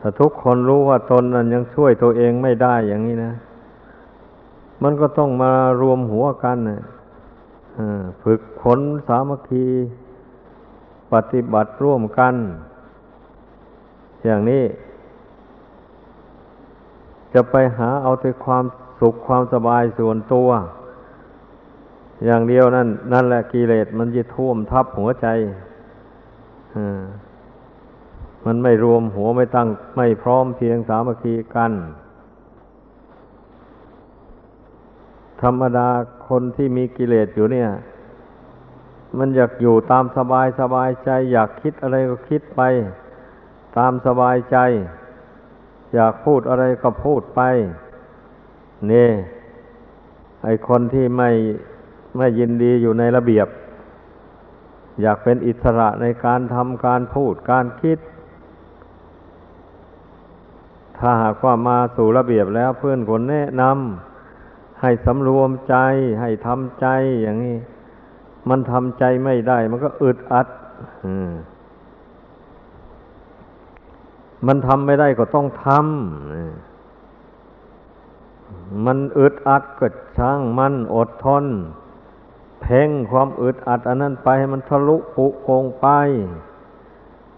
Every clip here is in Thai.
ถ้าทุกคนรู้ว่าตนนั้นยังช่วยตัวเองไม่ได้อย่างนี้นะ มันก็ต้องมารวมหัวกันนะฝึกขนสามัคคี ปฏิบัติร่วมกัน อย่างนี้ จะไปหาเอาแต่ความสุขความสบายส่วนตัว อย่างเดียวนั่น นั่นแหละกิเลสมันจะท่วมทับหัวใจ มันไม่รวมหัวไม่ตั้งไม่พร้อมเพียงสามัคคีกัน ธรรมดาคนที่มีกิเลสอยู่เนี่ย มันอยากอยู่ตามสบายสบายใจ อยากคิดอะไรก็คิดไป ตามสบายใจ อยากพูดอะไรก็พูดไป นี่ไอคนที่ไม่ไม่ยินดีอยู่ในระเบียบ อยากเป็นอิสระในการทำการพูดการคิด ถ้าหากว่ามาสู่ระเบียบแล้วเพื่อนคนแนะนำให้สำรวมใจ ให้ทำใจอย่างนี้ มันทำใจไม่ได้ มันก็อึดอัดมันทำไม่ได้ก็ต้องทำมันอึดอัดก็ช่างมันอดทน เพ่งความอึดอัด อันนั้นไปให้มันทะลุปุโปงไป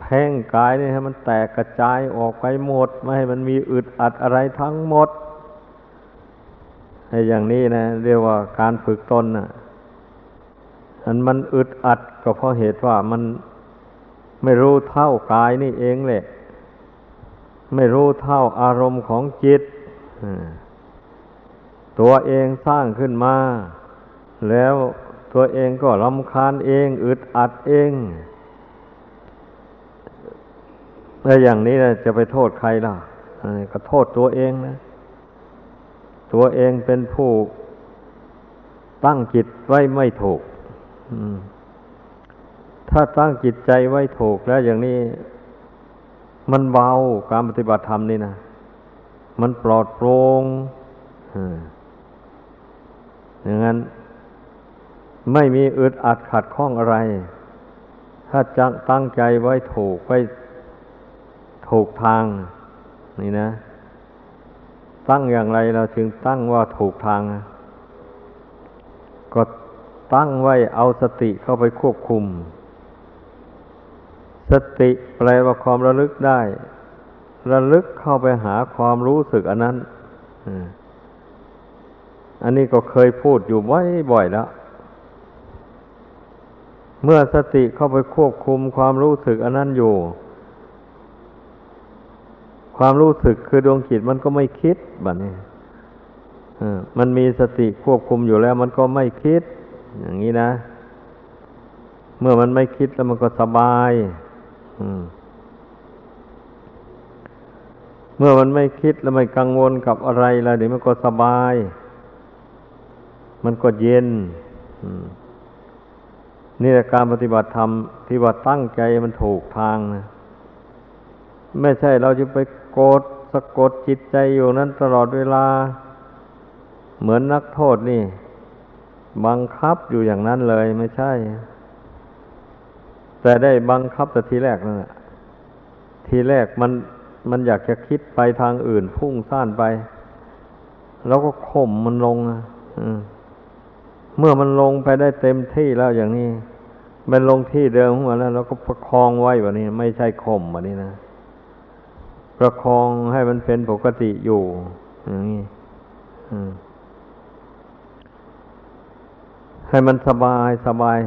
เพ่งกายนี่ให้มันแตกกระจายออกไปหมด ไม่ให้มันมีอึดอัดอะไรทั้งหมดให้อย่างนี้นะ เรียกว่าการฝึกตนนะอันมันอึดอัดก็เพราะเหตุว่ามันไม่รู้เท่ากายนี่เองแหละ ไม่รู้เท่าอารมณ์ของจิตตัวเองสร้างขึ้นมา แล้วตัวเองก็รำคาญเอง อึดอัดเอง แล้วอย่างนี้จะไปโทษใครล่ะก็โทษตัวเองนะ ตัวเองเป็นผู้ตั้งจิตไว้ไม่ถูกถ้าตั้งจิตใจไว้ถูกแล้วอย่างนี้ มันเบาการปฏิบัติธรรมนี่นะมันปลอดโปร่งอย่างนั้น ไม่มีอึดอัดขัดข้องอะไร ถ้าจังตั้งใจไว้ถูกไว้ ถูกทาง นี่นะ ตั้งอย่างไรเราจึงตั้งว่าถูกทาง ก็ตั้งไว้เอาสติเข้าไปควบคุม สติแปลว่าความระลึกได้ ระลึกเข้าไปหาความรู้สึกอันนั้นอันนี้ก็เคยพูดอยู่บ่อยแล้ว เมื่อสติเข้าไปควบคุมความรู้สึกอันนั้นอยู่ ความรู้สึกคือดวงจิตมันก็ไม่คิดแบบนี้มันมีสติควบคุมอยู่แล้ว มันก็ไม่คิด อย่างนี้นะ เมื่อมันไม่คิดแล้วมันก็สบายเมื่อมันไม่คิดแล้วไม่กังวลกับอะไรแล้วเดี๋ยวมันก็สบาย มันก็เย็นนี่แหละการปฏิบัติธรรมที่ว่าตั้งใจมันถูกทางนะไม่ใช่เราจะไป โกดสะกดจิตใจอยู่นั้นตลอดเวลา เหมือนนักโทษนี่ บังคับอยู่อย่างนั้นเลยไม่ใช่ แต่ได้บังคับแต่ทีแรกนั่นแหละทีแรกมันมันอยากจะคิดไปทางอื่นพุ่งซ่านไป แล้วก็ข่มมันลงอะเมื่อมันลงไปได้เต็มที่แล้วอย่างนี้ มันลงที่เดิมของมันแล้วเราก็ประคองไว้แบบนี้ ไม่ใช่ข่มแบบนี้นะ ประคองให้มันเป็นปกติอยู่อย่างนี้ให้มันสบายสบาย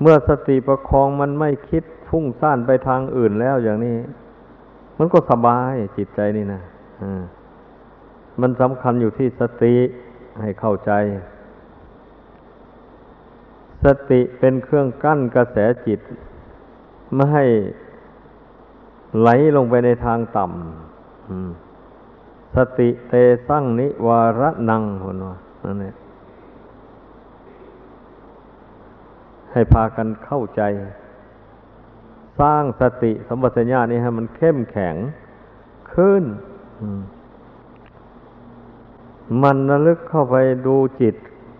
เมื่อสติประคองมันไม่คิดฟุ้งซ่านไปทางอื่นแล้วอย่างนี้ มันก็สบายจิตใจนี่นะมันสำคัญอยู่ที่สติให้เข้าใจ สติเป็นเครื่องกั้นกระแสจิต ไม่ให้ ไหลลงไปในทางต่ำสติเตสั่งนิวารนังคนว่านั่นเองให้พากันเข้าใจ สร้างสติสมบัติญาณนี้ให้มันเข้มแข็งขึ้น มันระลึกเข้าไปดูจิต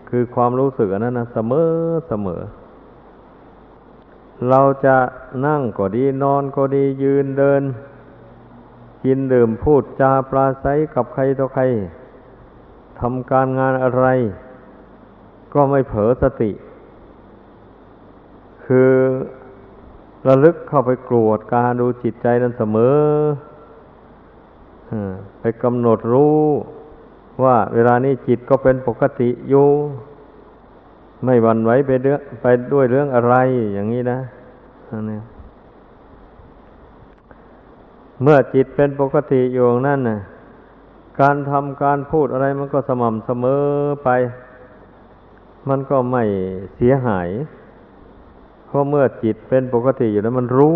คือความรู้สึกอันนั้นนะเสมอเสมอ เราจะนั่งก็ดีนอนก็ดียืนเดิน กินดื่มพูดจาปราศัยกับใครต่อใครทำการงานอะไร ก็ไม่เผลอสติ คือระลึกเข้าไปกรวดการดูจิตใจนั้นเสมอไปกำหนดรู้ว่าเวลานี้จิตก็เป็นปกติอยู่ ไม่หวั่นไหวไปเรื่องไปด้วยเรื่องอะไรอย่างนี้นะนี่เมื่อจิตเป็นปกติอยู่นั่นน่ะการทำการพูดอะไรมันก็สม่ำเสมอไป มันก็ไม่เสียหายเพราะเมื่อจิตเป็นปกติอยู่แล้วมันรู้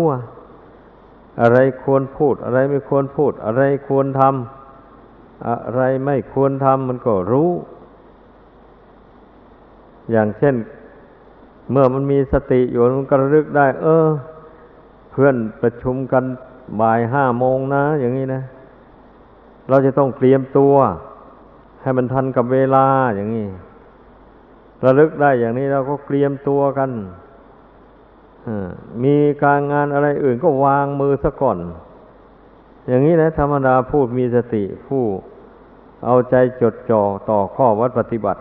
อะไรควรพูด อะไรไม่ควรพูด อะไรควรทำอะไรไม่ควรทำมันก็รู้ อย่างเช่น เมื่อมันมีสติอยู่มันก็ระลึกได้ เออ เพื่อนประชุมกันบ่ายห้าโมงนะ อย่างนี้นะ เราจะต้องเตรียมตัว ให้มันทันกับเวลาอย่างนี้ระลึกได้อย่างนี้เราก็เตรียมตัวกันมีการงานอะไรอื่นก็วางมือซะก่อน อย่างนี้นะธรรมดาพูดมีสติผู้เอาใจจดจ่อต่อข้อวัดปฏิบัติ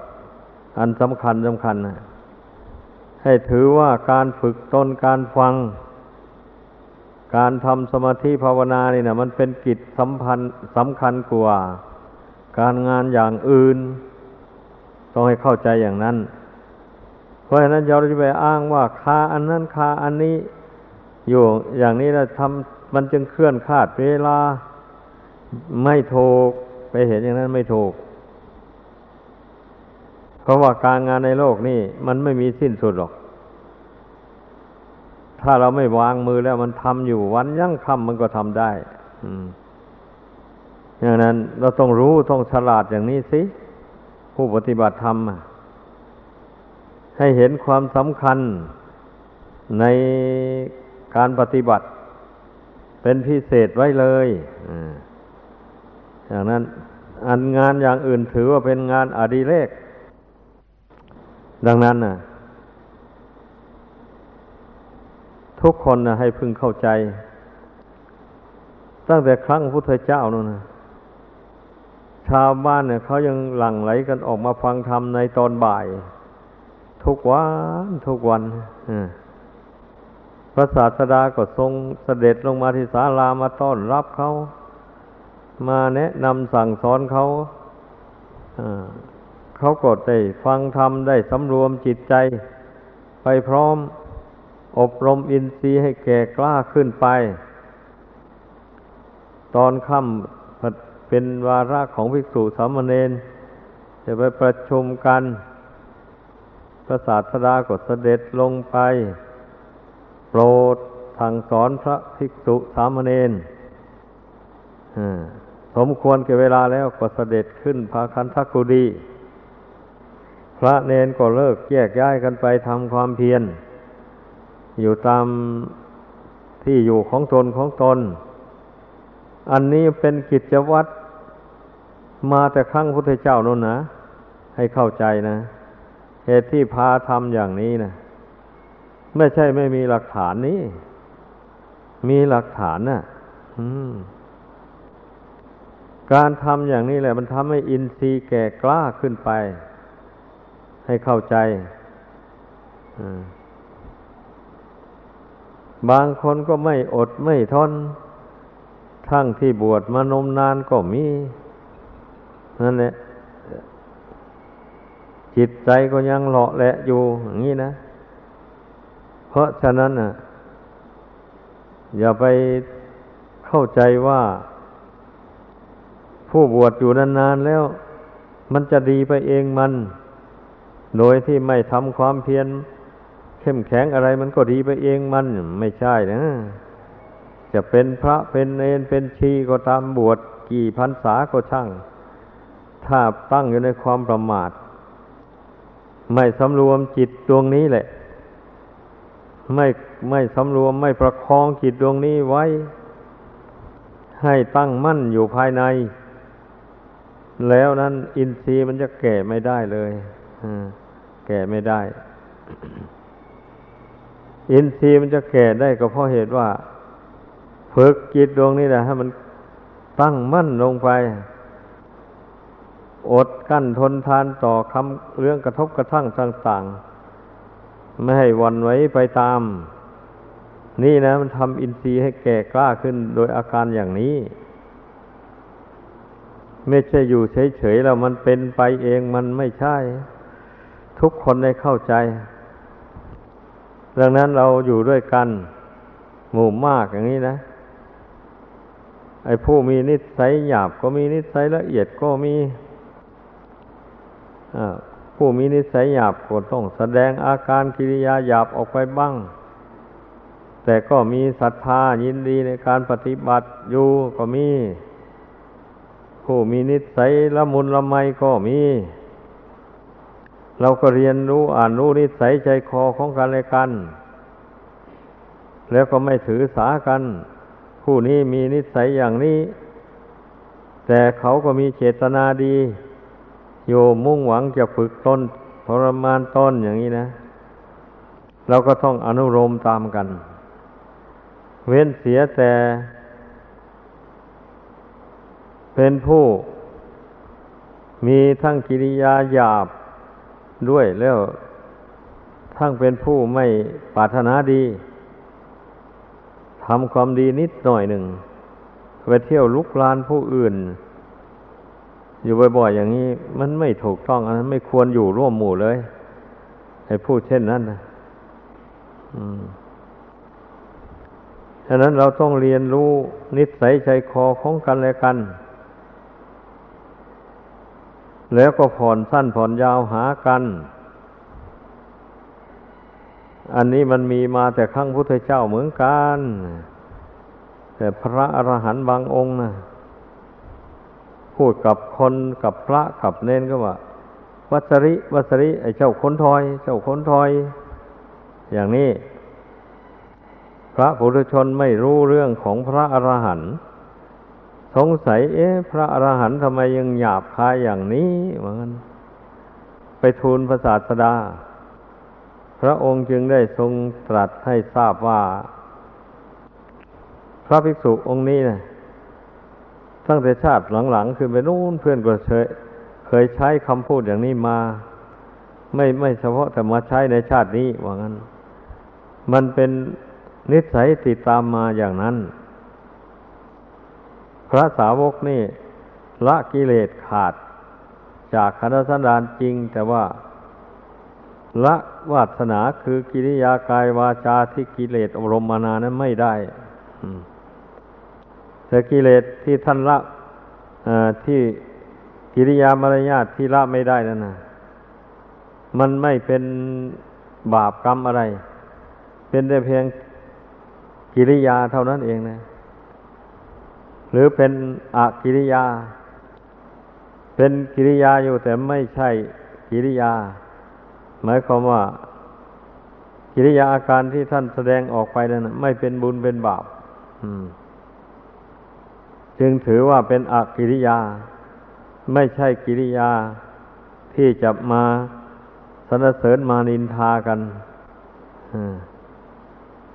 อันสำคัญสำคัญนะให้ถือว่าการฝึกตนการฟัง การทำสมาธิภาวนานี่นะมันเป็นกิจสัมพันธ์สำคัญกว่า การงานอย่างอื่น ต้องให้เข้าใจอย่างนั้น เพราะฉะนั้นเราจะไปอ้างว่าคาอันนั้นคาอันนี้อยู่อย่างนี้เราทำมันจึงเคลื่อนคาดเวลาไม่ถูกไปเห็นอย่างนั้นไม่ถูก เพราะว่าการงานในโลกนี่มันไม่มีสิ้นสุดหรอก ถ้าเราไม่วางมือแล้วมันทำอยู่วันยั่งคำมันก็ทำได้อย่างนั้นเราต้องรู้ต้องฉลาดอย่างนี้สิ ผู้ปฏิบัติธรรมให้เห็นความสำคัญในการปฏิบัติ เป็นพิเศษไว้เลยอย่างนั้น อันงานอย่างอื่นถือว่าเป็นงานอดิเรก ดังนั้นนะทุกคนนะให้พึงเข้าใจ ตั้งแต่ครั้งพุทธเจ้านู่นนะชาวบ้านเนี่ยเขายังหลั่งไหลกันออกมาฟังธรรมในตอนบ่าย ทุกวันทุกวันพระศาสดาก็ทรงเสด็จลงมาที่ศาลามาต้อนรับเขา มาแนะนำสั่งสอนเขา เขาก็ได้ฟังธรรมได้สำรวมจิตใจ ไปพร้อมอบรมอินทรีย์ให้แก่กล้าขึ้นไป ตอนค่ำเป็นวาระของภิกษุสามเณรจะไปประชุมกัน พระศาสดาก็เสด็จลงไป โปรดสั่งสอนพระภิกษุสามเณรสมควรเก่เวลาแล้วก็เสด็จขึ้นพาคันทักกุดี พระเนนก็เลิกแยกย้ายกันไปทำความเพียร อยู่ตามที่อยู่ของตนของตน อันนี้เป็นกิจวัตรมาแต่ครั้งพุทธเจ้านั่นนะ ให้เข้าใจนะ เหตุที่พาทำอย่างนี้นะไม่ใช่ไม่มีหลักฐานนี้ มีหลักฐานนะ่ะการทำอย่างนี้แหละ มันทำให้อินทรีย์แก่กล้าขึ้นไป ให้เข้าใจบางคนก็ไม่อดไม่ทน ทั้งที่บวชมานมนานก็มี นั่นแหละ จิตใจก็ยังเลาะแหละอยู่อย่างนี้นะ เพราะฉะนั้นอะ อย่าไปเข้าใจว่า ผู้บวชอยู่นานๆแล้ว มันจะดีไปเองมัน โดยที่ไม่ทำความเพียรเข้มแข็งอะไรมันก็ดีไปเองมันไม่ใช่นะ จะเป็นพระเป็นเนนเป็นชีก็ตามบวชกี่พรรษาก็ช่าง ถ้าตั้งอยู่ในความประมาท ไม่สำรวมจิตดวงนี้แหละ ไม่ไม่สำรวมไม่ประคองจิตดวงนี้ไว้ ให้ตั้งมั่นอยู่ภายใน แล้วนั้นอินทรีย์มันจะแก่ไม่ได้เลย แก่ไม่ได้ อินทรีย์มันจะแก่ได้ก็เพราะเหตุว่าฝึกจิตดวงนี้แหละให้มันตั้งมั่นลงไป อดกั้นทนทานต่อคำเรื่องกระทบกระทั่งต่างๆ ไม่ให้วันไว้ไปตาม นี่นะ มันทำอินทรีย์ให้แก่กล้าขึ้นโดยอาการอย่างนี้ ไม่ใช่อยู่เฉยๆแล้วมันเป็นไปเองมันไม่ใช่ ทุกคนได้เข้าใจ ดังนั้นเราอยู่ด้วยกันหมู่มากอย่างนี้นะ ไอ้ผู้มีนิสัยหยาบก็มีนิสัยละเอียดก็มีผู้มีนิสัยหยาบก็ต้องแสดงอาการกิริยาหยาบออกไปบ้าง แต่ก็มีศรัทธายินดีในการปฏิบัติอยู่ก็มี ผู้มีนิสัยละมุนละไมก็มี เราก็เรียนรู้อ่านรู้นิสัยใจคอของกันและกัน แล้วก็ไม่ถือสากัน ผู้นี้มีนิสัยอย่างนี้ แต่เขาก็มีเจตนาดี โยมุ่งหวังจะฝึกตนทรมานต้นอย่างนี้นะ เราก็ต้องอนุโลมตามกัน เว้นเสียแต่ เป็นผู้ มีทั้งกิริยาหยาบ ด้วยแล้วทั้งเป็นผู้ไม่ปรารถนาดีทำความดีนิดหน่อยหนึ่งไปเที่ยวลุกลานผู้อื่น อยู่บ่อยๆอย่างนี้ มันไม่ถูกต้องอันนั้นไม่ควรอยู่ร่วมหมู่เลยให้พูดเช่นนั้นนะฉะนั้นเราต้องเรียนรู้นิสัยใจคอของกันและกัน แล้วก็ผ่อนสั้นผ่อนยาวหากัน อันนี้มันมีมาแต่ครั้งพุทธเจ้าเหมือนกัน แต่พระอรหันต์บางองค์นะพูดกับคนกับพระกับเน้นก็ว่า วัสริ วัสริ ไอ้เจ้าคนทอย เจ้าคนทอย อย่างนี้ พระปุถุชนไม่รู้เรื่องของพระอรหันต์ สงสัย เอ๊ะ พระอรหันต์ทำไมยังหยาบคายอย่างนี้เหมือนไปทูลพระศาสดา พระองค์จึงได้ทรงตรัสให้ทราบว่า พระภิกษุองค์นี้นะตั้งแต่ชาติหลังๆ คือไปนู่นเพื่อนก็เคยเคยใช้คำพูดอย่างนี้มา ไม่ไม่เฉพาะแต่มาใช้ในชาตินี้ว่างั้น มันเป็นนิสัยติดตามมาอย่างนั้น พระสาวกนี่ละกิเลสขาด จากคณสันดานจริง แต่ว่า ละวาสนาคือกิริยากายวาจาที่กิเลสอบรมมานานั้นไม่ได้แต่กิเลสที่ท่านละที่กิริยามารยาทที่ละไม่ได้นั่นนะมันไม่เป็นบาปกรรมอะไร เป็นแต่เพียงกิริยาเท่านั้นเองนะ หรือเป็นอกิริยา เป็นกิริยาอยู่แต่ไม่ใช่กิริยา หมายความว่า กิริยาอาการที่ท่านแสดงออกไปนั้นไม่เป็นบุญเป็นบาปจึงถือว่าเป็นอกิริยา ไม่ใช่กิริยาที่จะมาสนเสริญมานินทากัน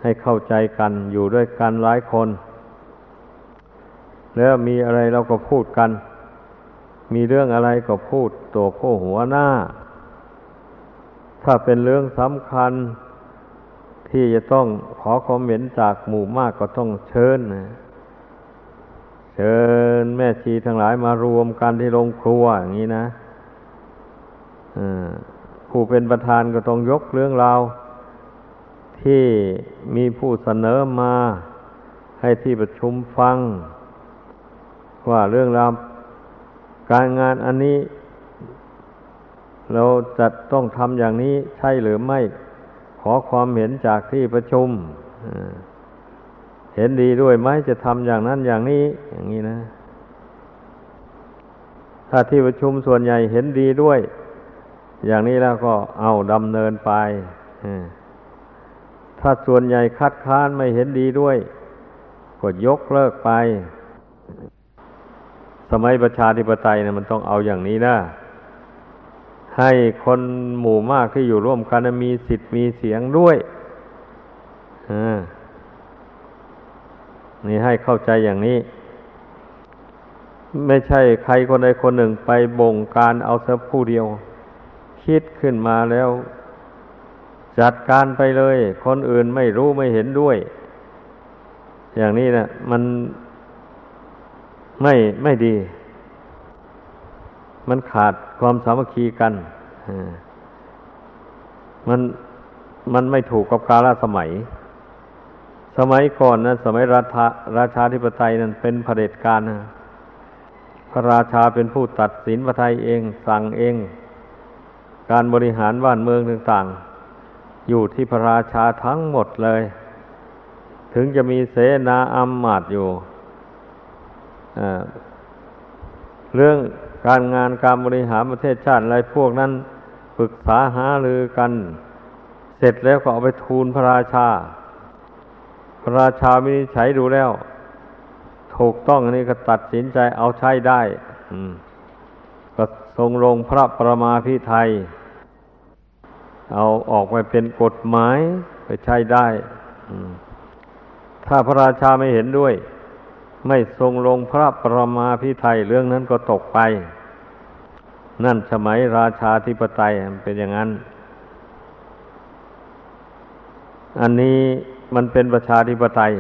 ให้เข้าใจกันอยู่ด้วยกันหลายคน แล้วมีอะไรเราก็พูดกัน มีเรื่องอะไรก็พูดตัวโค้หัวหน้า ถ้าเป็นเรื่องสำคัญ ที่จะต้องขอความเห็นจากหมู่มากก็ต้องเชิญเชิญแม่ชีทั้งหลายมารวมกันที่โรงครัวอย่างนี้นะผู้เป็นประธานก็ต้องยกเรื่องราวที่มีผู้เสนอมาให้ที่ประชุมฟัง ว่าเรื่องราวการงานอันนี้ เราจะต้องทำอย่างนี้ใช่หรือไม่ ขอความเห็นจากที่ประชุมเห็นดีด้วยไหมจะทำอย่างนั้นอย่างนี้ อย่างนี้นะ ถ้าที่ประชุมส่วนใหญ่เห็นดีด้วย อย่างนี้แล้วก็เอาดำเนินไปถ้าส่วนใหญ่คัดค้านไม่เห็นดีด้วย ก็ยกเลิกไป สมัยประชาธิปไตยเนะมันต้องเอาอย่างนี้นะให้คนหมู่มากที่อยู่ร่วมกันมีสิทธิ์มีเสียงด้วยนี่ให้เข้าใจอย่างนี้ ไม่ใช่ใครคนใดคนหนึ่งไปบงการเอาเสียผู้เดียว คิดขึ้นมาแล้ว จัดการไปเลย คนอื่นไม่รู้ไม่เห็นด้วย อย่างนี้นะมัน ไม่ไม่ดี มันขาดความสามัคคีกันมันมันไม่ถูกกับกาลสมัย สมัยก่อนนะสมัยราชาราชาธิปไตยนั้นเป็นเผด็จการนะพระราชาเป็นผู้ตัดสินพระไทยเอง สั่งเอง การบริหารบ้านเมืองต่างๆ อยู่ที่พระราชาทั้งหมดเลย ถึงจะมีเสนาอัมาตย์อยู่ เรื่องการงานการบริหารประเทศชาติอะไรพวกนั้นปรึกษาหารือกัน เสร็จแล้วก็เอาไปทูลพระราชา พระราชาวินิจฉัยดูแล้ว ถูกต้องอันนี้ก็ตัดสินใจเอาใช้ได้ก็ทรงลงพระประมาพิไทย เอาออกไปเป็นกฎหมายไปใช้ได้ถ้าพระราชาไม่เห็นด้วย ไม่ทรงลงพระประมาพิไทยเรื่องนั้นก็ตกไป นั่นสมัยราชาธิปไตยเป็นอย่างนั้น อันนี้มันเป็นประชาธิปไตย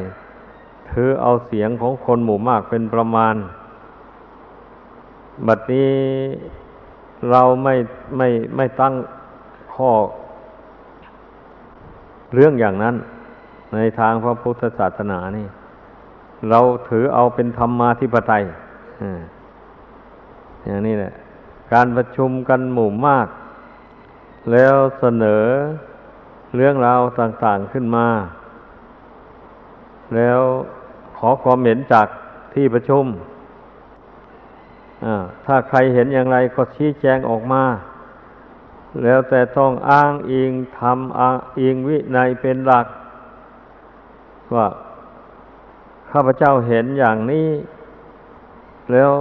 ถือเอาเสียงของคนหมู่มากเป็นประมาณ บัดนี้เราไม่ไม่ไม่ตั้งข้อ เรื่องอย่างนั้น ในทางพระพุทธศาสนานี่ เราถือเอาเป็นธรรมาธิปไตยอย่างนี้แหละ การประชุมกันหมู่มาก แล้วเสนอเรื่องราวต่าง ๆขึ้นมา แล้วขอความเห็นจากที่ประชุมถ้าใครเห็นอย่างไรก็ชี้แจงออกมา แล้วแต่ต้องอ้างอิงทำอ้างอิงวินัยเป็นหลัก ว่า ข้าพเจ้าเห็นอย่างนี้ แล้ว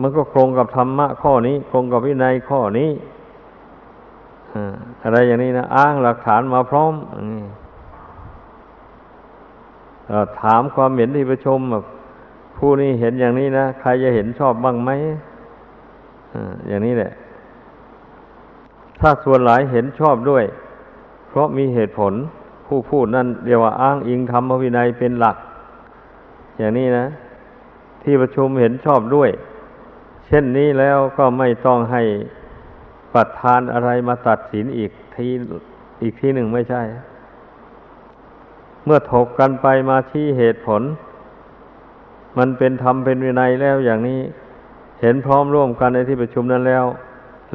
มันก็ตรงกับธรรมะข้อนี้ตรงกับวินัยข้อนี้อะไรอย่างนี้นะอ้างหลักฐานมาพร้อมถามความเห็นที่ประชุมแบบผู้นี้เห็นอย่างนี้นะใครจะเห็นชอบบ้างไหมอย่างนี้แหละ ถ้าส่วนหลายเห็นชอบด้วย เพราะมีเหตุผล ผู้พูดนั่นเรียกว่าอ้างอิงธรรมวินัยเป็นหลัก อย่างนี้นะ ที่ประชุมเห็นชอบด้วย เช่นนี้แล้วก็ไม่ต้องให้ประธานอะไรมาตัดสินอีกทีอีกทีหนึ่งไม่ใช่ เมื่อถกกันไปมาที่เหตุผล มันเป็นธรรมเป็นวินัยแล้วอย่างนี้ เห็นพร้อมร่วมกันในที่ประชุมนั้นแล้ว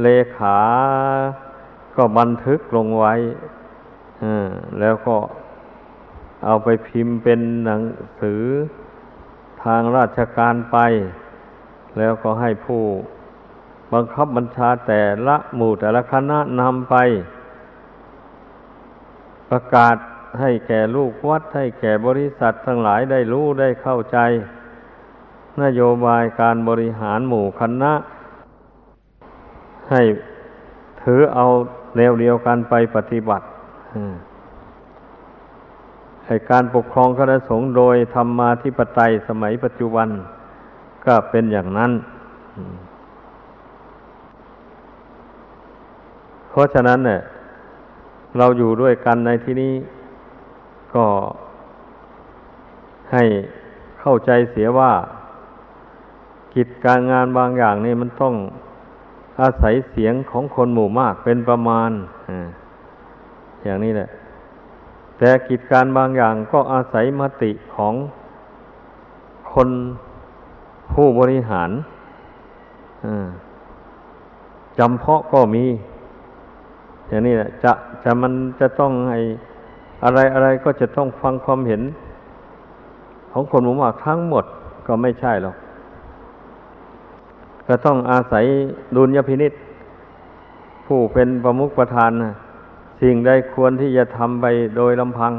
เลขา ก็บันทึกลงไว้ แล้วก็เอาไปพิมพ์เป็นหนังสือทางราชการไป แล้วก็ให้ผู้บังคับบัญชาแต่ละหมู่แต่ละคณะนำไป ประกาศให้แก่ลูกวัด ให้แก่บริษัททั้งหลายได้รู้ได้เข้าใจ นโยบายการบริหารหมู่คณะ ให้ถือเอาแนวเดียวกันไปปฏิบัติ ให้การปกครองคณะสงฆ์โดยธรรมาธิปไตยสมัยปัจจุบันก็เป็นอย่างนั้น เพราะฉะนั้นเนี่ยเราอยู่ด้วยกันในที่นี้ก็ให้เข้าใจเสียว่า กิจการงานบางอย่างนี่มันต้องอาศัยเสียงของคนหมู่มากเป็นประมาณอ อย่างนี้แหละ แต่กิจการบางอย่างก็อาศัยมติของคนผู้บริหารจำเพาะก็มี อย่างนี้แหละจะจะมันจะต้องให้อะไรอะไรก็จะต้องฟังความเห็น ของคนหมู่มากทั้งหมดก็ไม่ใช่หรอกก็ต้องอาศัยดุลยพินิษผู้เป็นประมุขประธานนะ สิ่งใดควรที่จะทำไปโดยลำพัง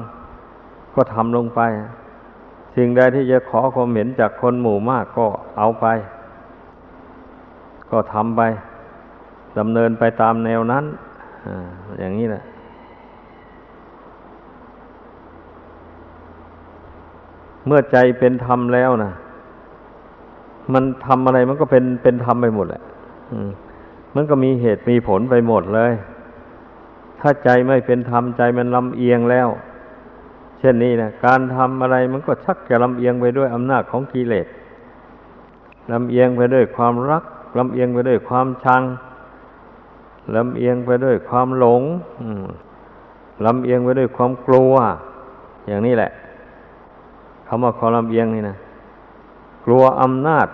ก็ทำลงไป สิ่งใดที่จะขอความเห็นจากคนหมู่มากก็เอาไป ก็ทำไปดำเนินไปตามแนวนั้นอย่างนี้แหละเมื่อใจเป็นธรรมแล้วนะมันทำอะไรมันก็เป็นเป็นธรรมไปหมดแหละมันก็มีเหตุมีผลไปหมดเลย ถ้าใจไม่เป็นธรรมใจมันลำเอียงแล้ว เช่นนี้นะการทำอะไรมันก็ชักจะลำเอียงไปด้วยอำนาจของกิเลสลำเอียงไปด้วยความรักลำเอียงไปด้วยความชังลำเอียงไปด้วยความหลงลำเอียงไปด้วยความกลัว อย่างนี้แหละคำว่าความลำเอียงนี่นะกลัวอำนาจ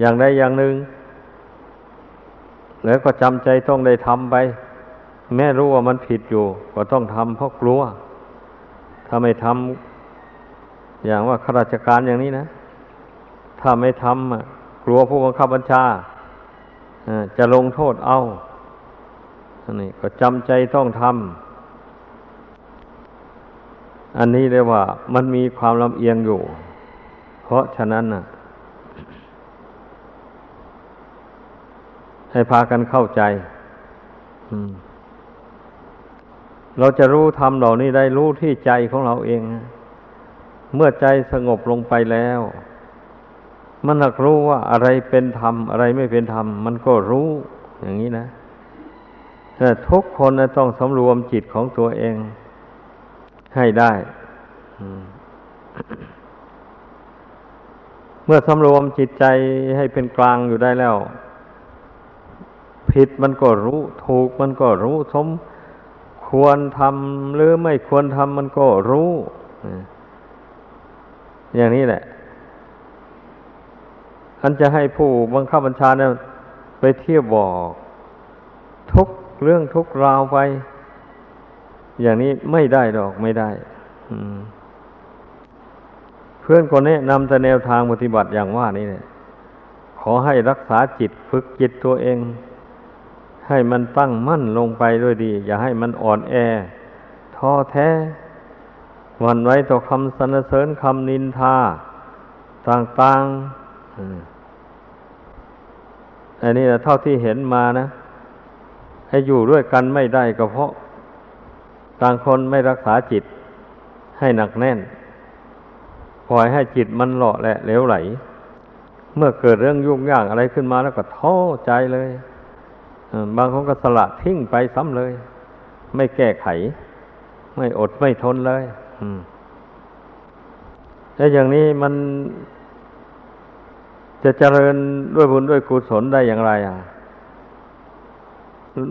อย่างใดอย่างหนึ่งแล้วก็จำใจต้องได้ทำไป แม้รู้ว่ามันผิดอยู่ ก็ต้องทำเพราะกลัว ถ้าไม่ทำอย่างว่าข้าราชการอย่างนี้นะ ถ้าไม่ทำกลัวผู้บังคับบัญชาจะลงโทษเอาอันนี้ก็จำใจต้องทำอันนี้เรียกว่า มันมีความลำเอียงอยู่ เพราะฉะนั้นนะให้พากันเข้าใจ เราจะรู้ธรรมเหล่านี้ได้รู้ที่ใจของเราเอง เมื่อใจสงบลงไปแล้ว มันหากรู้ว่าอะไรเป็นธรรม อะไรไม่เป็นธรรม มันก็รู้อย่างนี้นะแต่ทุกคนต้องสำรวมจิตของตัวเอง ให้ได้เมื่อสำรวมจิตใจให้เป็นกลางอยู่ได้แล้ว ผิดมันก็รู้ ถูกมันก็รู้สม ควรทำหรือไม่ควรทำมันก็รู้ อย่างนี้แหละอันจะให้ผู้บังคับบัญชาเนี่ยไปเที่ยวบอก ทุกเรื่องทุกราวไป อย่างนี้ไม่ได้ดอกไม่ได้อืมพื่อนคนนี้นำแต่แนวทางปฏิบัติอย่างว่านี้เนี่ยขอให้รักษาจิตฝึกจิตตัวเอง ให้มันตั้งมั่นลงไปด้วยดี อย่าให้มันอ่อนแอท้อแท้วันไว้ต่อคำสรรเสริญคำนินทา ต่างๆอันนี้นะเท่าที่เห็นมานะ ให้อยู่ด้วยกันไม่ได้ก็เพราะ ต่างคนไม่รักษาจิต ให้หนักแน่นปล่อยให้จิตมันหล่อแหละเหลวไหล เมื่อเกิดเรื่องยุ่งยากอะไรขึ้นมาแล้วก็ท้อใจเลย บางคนก็สละทิ้งไปซ้ำเลย ไม่แก้ไข ไม่อดไม่ทนเลยแล้วอย่างนี้มันจะเจริญด้วยบุญด้วยกุศลได้อย่างไรอะ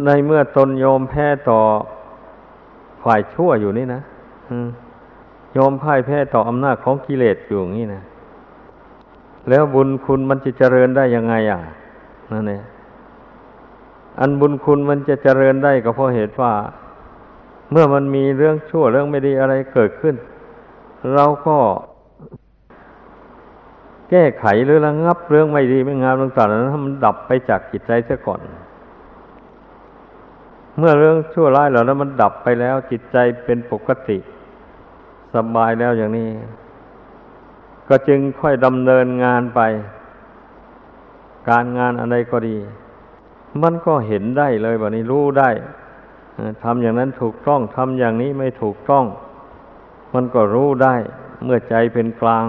ในเมื่อตนโยมแพ้ต่อฝ่ายชั่วอยู่นี่นะอืมยอมพ่ายแพ้ต่ออำนาจของกิเลสอยู่อย่างนี้นะ แล้วบุญคุณมันจะเจริญได้ยังไงอะนั่นเอง อันบุญคุณมันจะเจริญได้ก็เพราะเหตุว่า เมื่อมันมีเรื่องชั่วเรื่องไม่ดีอะไรเกิดขึ้น เราก็แก้ไขหรือระงับเรื่องไม่ดีไม่งามต่างๆนั้นให้มันดับไปจากจิตใจเสียก่อน เมื่อเรื่องชั่วร้ายเหล่านั้นมันดับไปแล้ว จิตใจเป็นปกติ สบายแล้วอย่างนี้ ก็จึงค่อยดำเนินงานไป การงานอะไรก็ดี มันก็เห็นได้เลยแบบนี้รู้ได้ทำอย่างนั้นถูกต้องทำอย่างนี้ไม่ถูกต้อง มันก็รู้ได้ เมื่อใจเป็นกลาง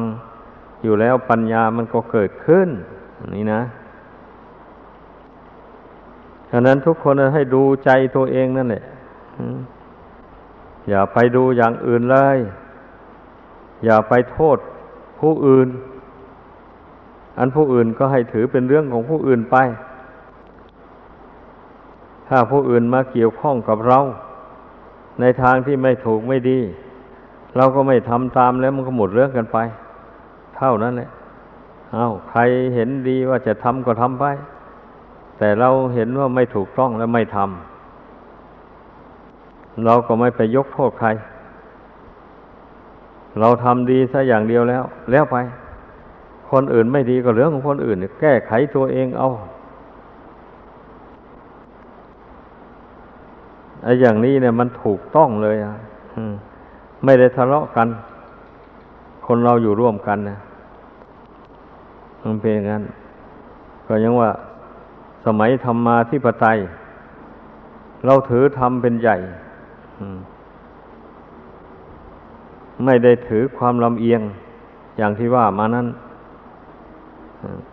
อยู่แล้วปัญญามันก็เกิดขึ้นนี่นะฉะนั้นทุกคนให้ดูใจตัวเองนั่นแหละอย่าไปดูอย่างอื่นเลย อย่าไปโทษผู้อื่น อันผู้อื่นก็ให้ถือเป็นเรื่องของผู้อื่นไป ถ้าผู้อื่นมาเกี่ยวข้องกับเรา ในทางที่ไม่ถูกไม่ดี เราก็ไม่ทำตามแล้วมันก็หมดเรื่องกันไป เท่านั้นแหละเอาใครเห็นดีว่าจะทำก็ทำไป แต่เราเห็นว่าไม่ถูกต้องแล้วไม่ทำเราก็ไม่ไปยกโทษใคร เราทำดีซะอย่างเดียวแล้ว แล้วไป คนอื่นไม่ดีก็เรื่องของคนอื่น แก้ไขตัวเองเอา ไอ้อย่างนี้เนี่ยมันถูกต้องเลยอะไม่ได้ทะเลาะกัน คนเราอยู่ร่วมกันนะมันเป็นอย่างนั้น ก็ยังว่าสมัยธรรมมาที่ปไตย เราถือธรรมเป็นใหญ่ไม่ได้ถือความลำเอียง อย่างที่ว่ามานั้น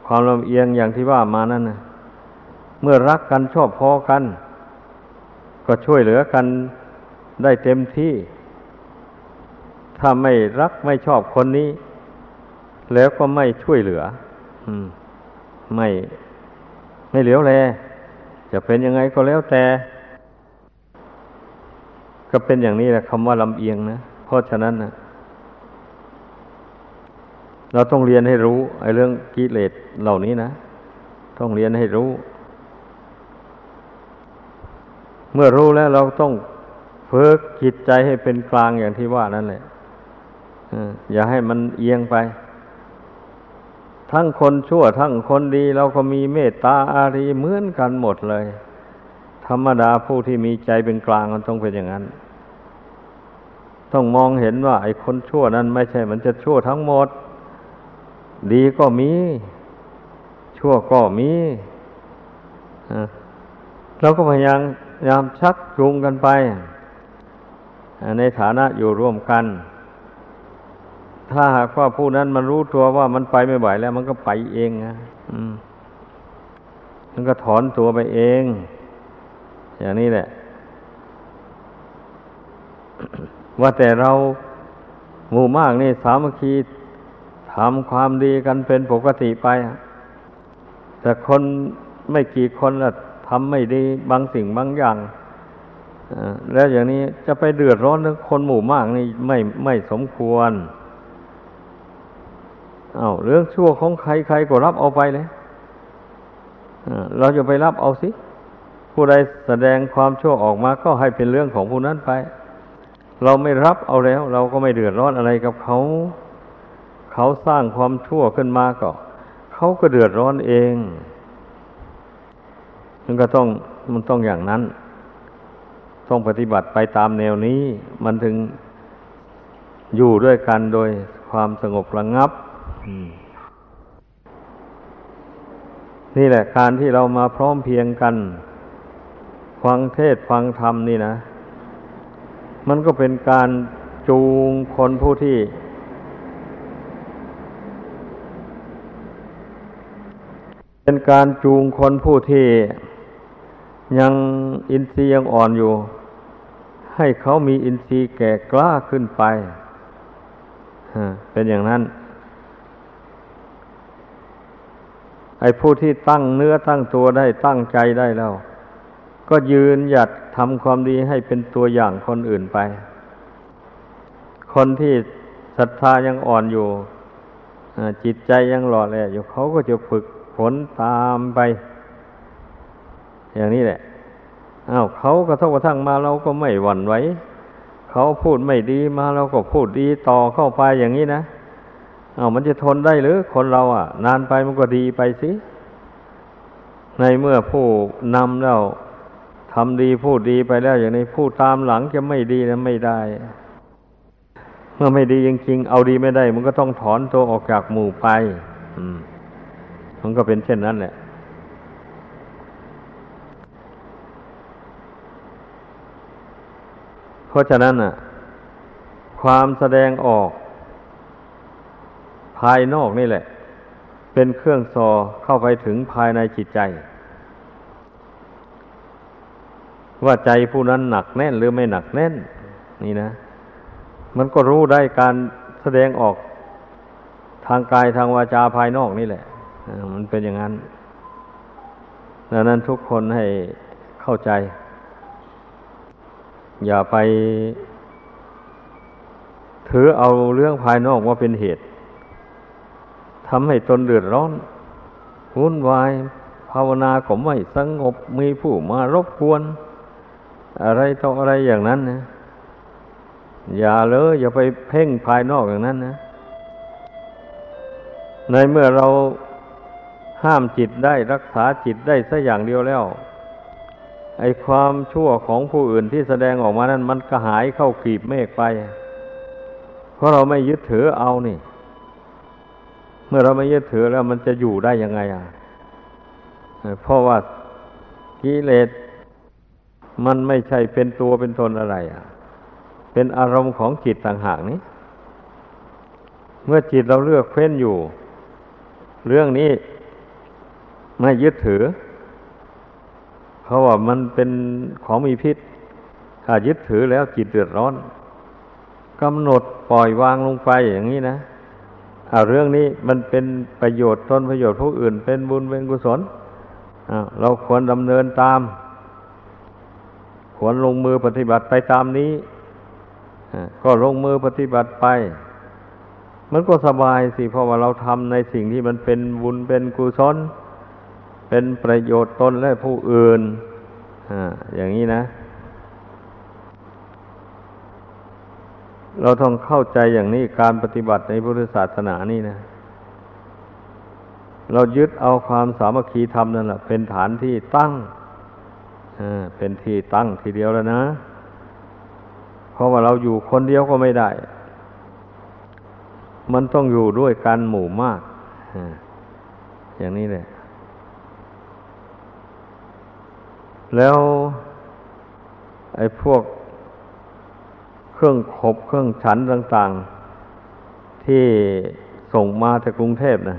ความลำเอียงอย่างที่ว่ามานั่นนะเมื่อรักกันชอบพอกัน ก็ช่วยเหลือกันได้เต็มที่ ถ้าไม่รักไม่ชอบคนนี้ แล้วก็ไม่ช่วยเหลืออไม่ไม่เหลียวแล จะเป็นยังไงก็แล้วแต่ ก็เป็นอย่างนี้แหละคำว่าลำเอียงนะ เพราะฉะนั้นนะเราต้องเรียนให้รู้ไอ้เรื่องกิเลสเหล่านี้นะ ต้องเรียนให้รู้ เมื่อรู้แล้วเราต้องฝึกจิตใจให้เป็นกลางอย่างที่ว่านั่นแหละอย่าให้มันเอียงไป ทั้งคนชั่วทั้งคนดี เราก็มีเมตตาอารีเหมือนกันหมดเลย ธรรมดาผู้ที่มีใจเป็นกลางมันต้องเป็นอย่างนั้น ต้องมองเห็นว่า ไอ้คนชั่วนั้นไม่ใช่ มันจะชั่วทั้งหมด ดีก็มี ชั่วก็มีเราก็พยายาม ยามชักจูงกันไป ในฐานะอยู่ร่วมกัน ถ้าหากว่าผู้นั้นมันรู้ตัวว่ามันไปไม่ไหวแล้ว มันก็ไปเองนะมันก็ถอนตัวไปเอง อย่างนี้แหละว่าแต่เราหมู่มากนี่สามัคคีทำความดีกันเป็นปกติไป แต่คนไม่กี่คนละ ทำไม่ดีบางสิ่งบางอย่างแล้วอย่างนี้จะไปเดือดร้อนคนหมู่มากนี่ไม่ไม่สมควรเอาเรื่องชั่วของใครใครก็รับเอาไปเลยเราจะไปรับเอาสิ ผู้ใดแสดงความชั่วออกมาก็ให้เป็นเรื่องของผู้นั้นไป เราไม่รับเอาแล้ว เราก็ไม่เดือดร้อนอะไรกับเขา เขาสร้างความชั่วขึ้นมาก็เขาก็เดือดร้อนเอง มันก็ต้องมันต้องอย่างนั้น ต้องปฏิบัติไปตามแนวนี้ มันถึงอยู่ด้วยกันโดยความสงบระงับนี่แหละการที่เรามาพร้อมเพียงกัน ฟังเทศฟังธรรมนี่นะ มันก็เป็นการจูงคนผู้ที่ เป็นการจูงคนผู้ที่ ยังอินทรีย์ยังอ่อนอยู่ ให้เขามีอินทรีย์แก่กล้าขึ้นไปเป็นอย่างนั้น ไอ้ผู้ที่ตั้งเนื้อตั้งตัวได้ตั้งใจได้แล้ว ก็ยืนหยัดทำความดีให้เป็นตัวอย่างคนอื่นไป คนที่ศรัทธายังอ่อนอยู่จิตใจยังหล่อแหลอยู่เขาก็จะฝึกผลตามไป อย่างนี้แหละอา้าวเขากระทบกระทั่งมาเราก็ไม่หวั่นไหวเขาพูดไม่ดีมาเราก็พูดดีต่อเข้าไปอย่างนี้นะอา้าวมันจะทนได้หรือคนเราอะ นานไปมันก็ดีไปสิในเมื่อผู้นำแล้วทำดีพูดดีไปแล้ว อย่างนี้ผู้ตามหลังจะไม่ดีนะไม่ได้ เมื่อไม่ดีจริงๆเอาดีไม่ได้ มันก็ต้องถอนตัวออกจากหมู่ไปอืมมันก็เป็นเช่นนั้นแหละ เพ ราะฉะนั้นน่ะ ความแสดงออก ภายนอกนี่แหละ เป็นเครื่องซอเข้าไปถึงภายในจิตใจ ว่าใจผู้นั้นหนักแน่นหรือไม่หนักแน่น นี่นะ มันก็รู้ได้การแสดงออกทางกายทางวาจาภายนอกนี่แหละมันเป็นอย่างนั้นดังนั้นทุกคนให้เข้าใจ อย่าไป ถือเอาเรื่องภายนอกว่าเป็นเหตุทำให้ตนเดือดร้อนวุ่นวาย ภาวนาก็ไม่สงบมีผู้มารบกวน อะไรต่ออะไรอย่างนั้นนะอย่าเลย อย่าไปเพ่งภายนอกอย่างนั้นนะ ในเมื่อเราห้ามจิตได้รักษาจิตได้สักอย่างเดียวแล้ว ไอความชั่วของผู้อื่นที่แสดงออกมานั้น มันก็หายเข้ากีบเมฆไป เพราะเราไม่ยึดถือเอานี่ เมื่อเราไม่ยึดถือแล้วมันจะอยู่ได้ยังไงอะเพราะว่ากิเลสมันไม่ใช่เป็นตัวเป็นตนอะไรอะ เป็นอารมณ์ของจิตต่างหากนี้ เมื่อจิตเราเลือกเฟ้นอยู่ เรื่องนี้ไม่ยึดถือ เพราะว่ามันเป็นของมีพิษ ถ้ายึดถือแล้วจิตเดือดร้อนกำหนดปล่อยวางลงไปอย่างนี้นะเอาเรื่องนี้มันเป็นประโยชน์ตนประโยชน์ผู้อื่น เป็นบุญเป็นกุศลเราควรดำเนินตาม ควรลงมือปฏิบัติไปตามนี้ก็ลงมือปฏิบัติไป มันก็สบายสิเพราะว่าเราทำในสิ่งที่มันเป็นบุญเป็นกุศล เป็นประโยชน์ตนและผู้อื่นอย่างนี้นะ เราต้องเข้าใจอย่างนี้การปฏิบัติในพุทธศาสนานี่นะ เรายึดเอาความสามัคคีธรรมนั่นแหละเป็นฐานที่ตั้งเป็นที่ตั้งทีเดียวแล้วนะ เพราะว่าเราอยู่คนเดียวก็ไม่ได้ มันต้องอยู่ด้วยกันหมู่มาก อย่างนี้เลย แล้ว ไอ้พวกเครื่องขบเครื่องฉันต่าง ๆ ที่ส่งมาจากกรุงเทพนะ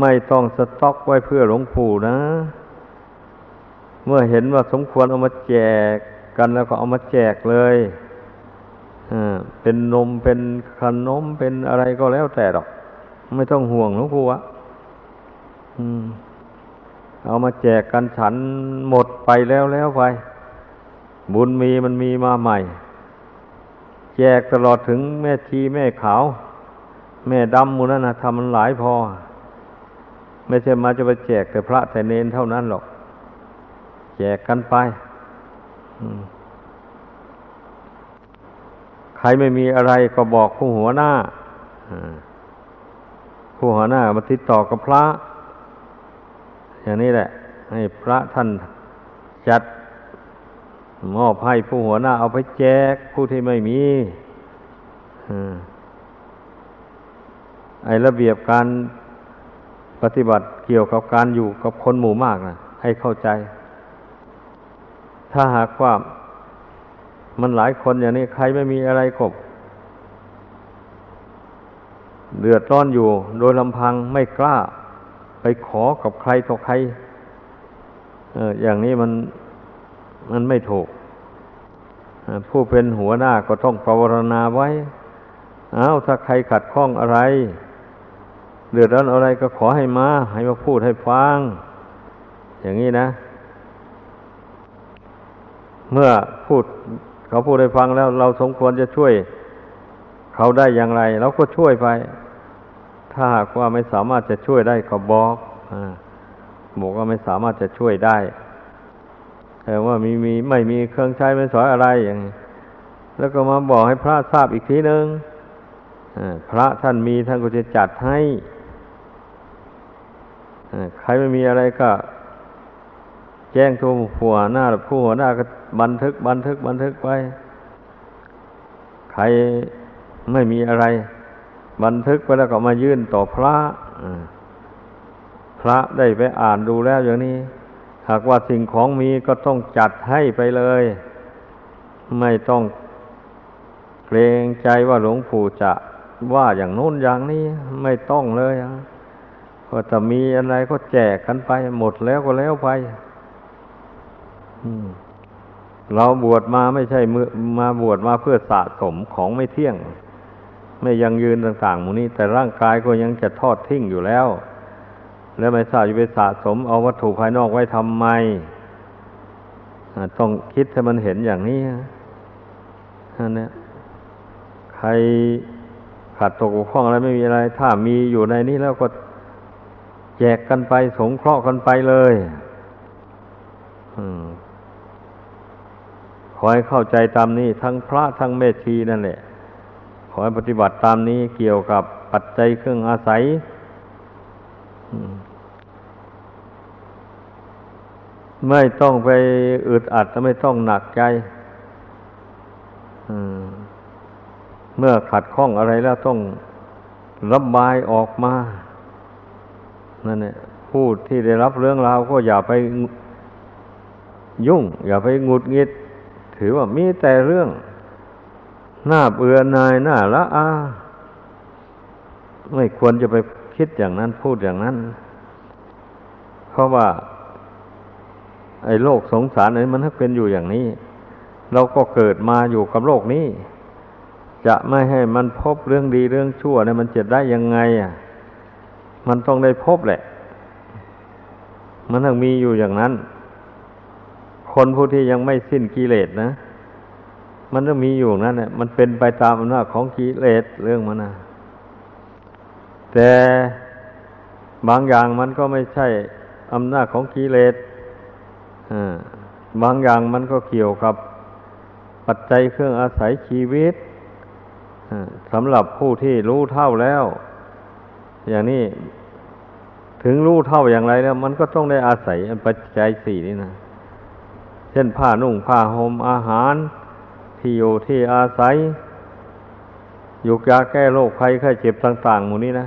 ไม่ต้องสต็อกไว้เพื่อหลวงปู่นะ เมื่อเห็นว่าสมควรเอามาแจกกันแล้วก็เอามาแจกเลยเป็นนมเป็นขนมเป็นอะไรก็แล้วแต่หรอก ไม่ต้องห่วงหลวงปู่อะอืม เอามาแจกกันฉันหมดไปแล้วแล้วไป บุญมีมันมีมาใหม่ แจกตลอดถึงแม่ชีแม่ขาว แม่ดำมูนั่นนะทำมันหลายพอ ไม่ใช่มาจะไปแจกแต่พระแต่เนนเท่านั้นหรอก แจกกันไปใครไม่มีอะไรก็บอกผู้หัวหน้าผู้หัวหน้ามาติดต่อกับพระ อย่างนี้แหละ ให้พระท่านจัดมอบให้ผู้หัวหน้าเอาไปแจกผู้ที่ไม่มีไอระเบียบการปฏิบัติเกี่ยวกับการอยู่กับคนหมู่มากนะให้เข้าใจ ถ้าหากว่ามันหลายคนอย่างนี้ใครไม่มีอะไรกบเดือดร้อนอยู่โดยลำพังไม่กล้า ไปขอกับใครต่อใครอออย่างนี้มันมันไม่ถูก ผู้เป็นหัวหน้าก็ต้องภาวนาไว้เอาถ้าใครขัดข้องอะไร เดือดร้อนอะไรก็ขอให้มา ให้มาพูดให้ฟัง อย่างนี้นะ เมื่อพูดเขาพูดให้ฟังแล้ว เราสมควรจะช่วย เขาได้อย่างไรเราก็ช่วยไป ถ้าหากว่าไม่สามารถจะช่วยได้ก็บอกอบอกว่าไม่สามารถจะช่วยได้แต่ว่ามีมีไม่มีเครื่องใช้ไม่สอยอะไรอย่างนี้แล้วก็มาบอกให้พระทราบอีกทีหนึ่งพระท่านมีท่านก็จะจัดให้ใครไม่มีอะไรก็ แจ้งตัวหัวหน้าผู้หัวหน้าก็บันทึกบันทึกบันทึกไปใครไม่มีอะไร บันทึกไปแล้วก็มายื่นต่อพระพระได้ไปอ่านดูแล้วอย่างนี้ หากว่าสิ่งของมีก็ต้องจัดให้ไปเลย ไม่ต้องเกรงใจว่าหลวงปู่จะว่าอย่างโน้นอย่างนี้ไม่ต้องเลยก็จะมีอะไรก็แจกกันไป หมดแล้วก็แล้วไปเราบวชมาไม่ใช่มาบวชมาเพื่อสะสมของไม่เที่ยง ไม่ยังยืนต่างๆหมู่นี้ แต่ร่างกายก็ยังจะทอดทิ้งอยู่แล้ว แล้วไม่ทราบจะไปสะสมเอาวัตถุภายนอกไว้ทำไมต้องคิดให้มันเห็นอย่างนี้อันนี้ใครขาดตกบกพร่องอะไรไม่มีอะไร ถ้ามีอยู่ในนี้แล้วก็แจกกันไปสงเคราะห์กันไปเลยขอให้เข้าใจตามนี้ ทั้งพระทั้งเมธีนั่นแหละ อให้ปฏิบัติตามนี้เกี่ยวกับปัจจัยเครื่องอาศัยไม่ต้องไปอึดอัดไม่ต้องหนักใจเมื่อขัดข้องอะไรแล้วต้องระบายออกมา นั่นแหละผู้ที่ได้รับเรื่องราวก็อย่าไปยุ่ง อย่าไปงุดงิด ถือว่ามีแต่เรื่อง หน้าเบื่อนายหน้าละอาไม่ควรจะไปคิดอย่างนั้นพูดอย่างนั้น เพราะว่า ไอ้โลกสงสารนี้มันเป็นอยู่อย่างนี้ เราก็เกิดมาอยู่กับโลกนี้ จะไม่ให้มันพบเรื่องดีเรื่องชั่วเนี่ยมันจะได้ยังไงอะมันต้องได้พบแหละ มันต้องมีอยู่อย่างนั้น คนผู้ที่ยังไม่สิ้นกิเลสนะ มันต้องมีอยู่นั่นแหละมันเป็นไปตามอำนาจของกิเลสเรื่องมันนะแต่บางอย่างมันก็ไม่ใช่อำนาจของกิเลสบางอย่างมันก็เกี่ยวกับปัจจัยเครื่องอาศัยชีวิตสำหรับผู้ที่รู้เท่าแล้ว อย่างนี้ถึงรู้เท่าอย่างไรแล้ว มันก็ต้องได้อาศัยปัจจัยสี่นี่นะ เช่นผ้านุ่งผ้าห่มอาหาร ที่อยู่ที่อาศัยยุกยาแก้โรคภัยไข้เจ็บต่าง ๆ หมู่นี้นะ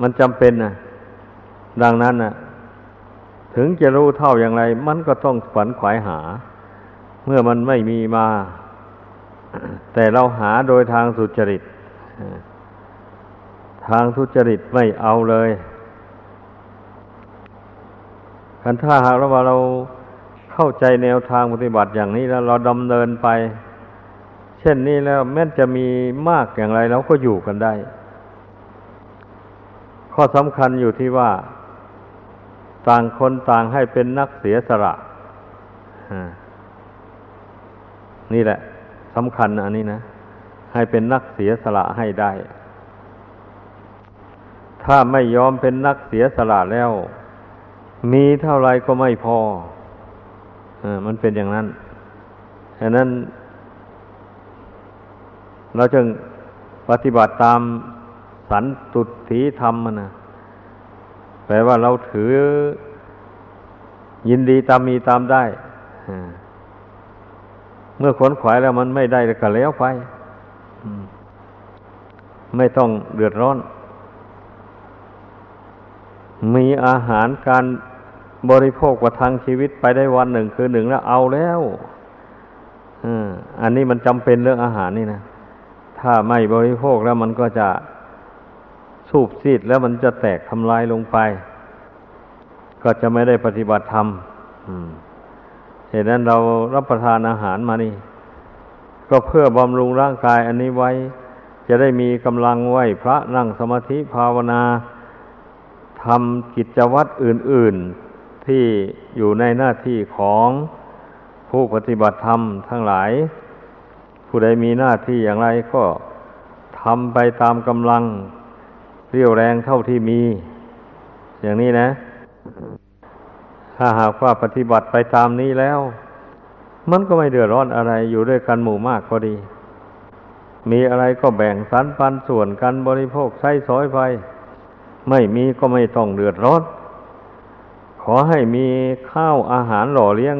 มันจำเป็นนะดังนั้นนะถึงจะรู้เท่าอย่างไร มันก็ต้องฝันขวายหา เมื่อมันไม่มีมา แต่เราหาโดยทางสุจริตทางทุจริตไม่เอาเลยคันถ้าหากว่าเรา เข้าใจแนวทางปฏิบัติอย่างนี้แล้วเราดำเนินไป เช่นนี้แล้วแม้จะมีมากอย่างไรเราก็อยู่กันได้ ข้อสำคัญอยู่ที่ว่า ต่างคนต่างให้เป็นนักเสียสละนี่แหละสำคัญอันนี้นะ ให้เป็นนักเสียสละให้ได้ ถ้าไม่ยอมเป็นนักเสียสละแล้ว มีเท่าไรก็ไม่พอ มันเป็นอย่างนั้นฉะนั้น เราจึงปฏิบัติตามสันตุถีธรรมมันนะแปลว่าเราถือยินดีตามมีตามได้ เมื่อขนขวายแล้วมันไม่ได้ก็แล้วไป ไม่ต้องเดือดร้อน มีอาหารการ บริโภคประทังชีวิตไปได้วันหนึ่งคือหนึ่งแล้วเอาแล้วอันนี้มันจำเป็นเรื่องอาหารนี่นะ ถ้าไม่บริโภคแล้วมันก็จะสูบซีดแล้วมันจะแตกทำลายลงไป ก็จะไม่ได้ปฏิบัติธรรมเหตุนั้นเรารับประทานอาหารมานี่ ก็เพื่อบำรุงร่างกายอันนี้ไว้ จะได้มีกำลังไหวพระนั่งสมาธิภาวนาทำกิจวัตรอื่น ๆ ที่อยู่ในหน้าที่ของผู้ปฏิบัติธรรมทั้งหลาย ผู้ใดมีหน้าที่อย่างไรก็ทำไปตามกำลังเรี่ยวแรงเท่าที่มี อย่างนี้นะ ถ้าหากว่าปฏิบัติไปตามนี้แล้ว มันก็ไม่เดือดร้อนอะไรอยู่ด้วยกันหมู่มากก็ดี มีอะไรก็แบ่งสรรปันส่วนกันบริโภคใช้สอยไป ไม่มีก็ไม่ต้องเดือดร้อน ขอให้มีข้าวอาหารหล่อเลี้ยง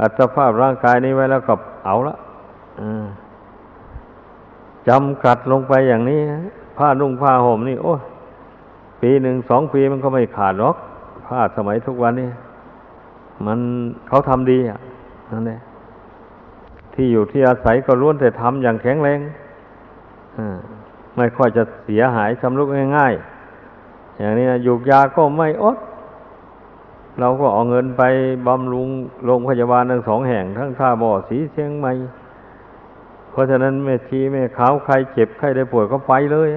อัตภาพร่างกายนี้ไว้แล้วก็เอาละจำกัดลงไปอย่างนี้ ผ้านุ่งผ้าห่มนี่ โอ้ปีหนึ่งสองปีมันก็ไม่ขาดหรอก ผ้าสมัยทุกวันนี้ มันเขาทำดีอะนั่นแหละที่อยู่ที่อาศัยก็ล้วนแต่ทำอย่างแข็งแรงไม่ค่อยจะเสียหายชำรุกง่ายๆอย่างนี้อยู่ยาก็ไม่อด เราก็เอาเงินไปบำรุงโรงพยาบาลทั้งสองแห่ง ทั้งท่าบ่อสีเชียงใหม่เพราะฉะนั้นแม่ชีแม่ขาวใครเจ็บใครได้ป่วยก็ไปเลย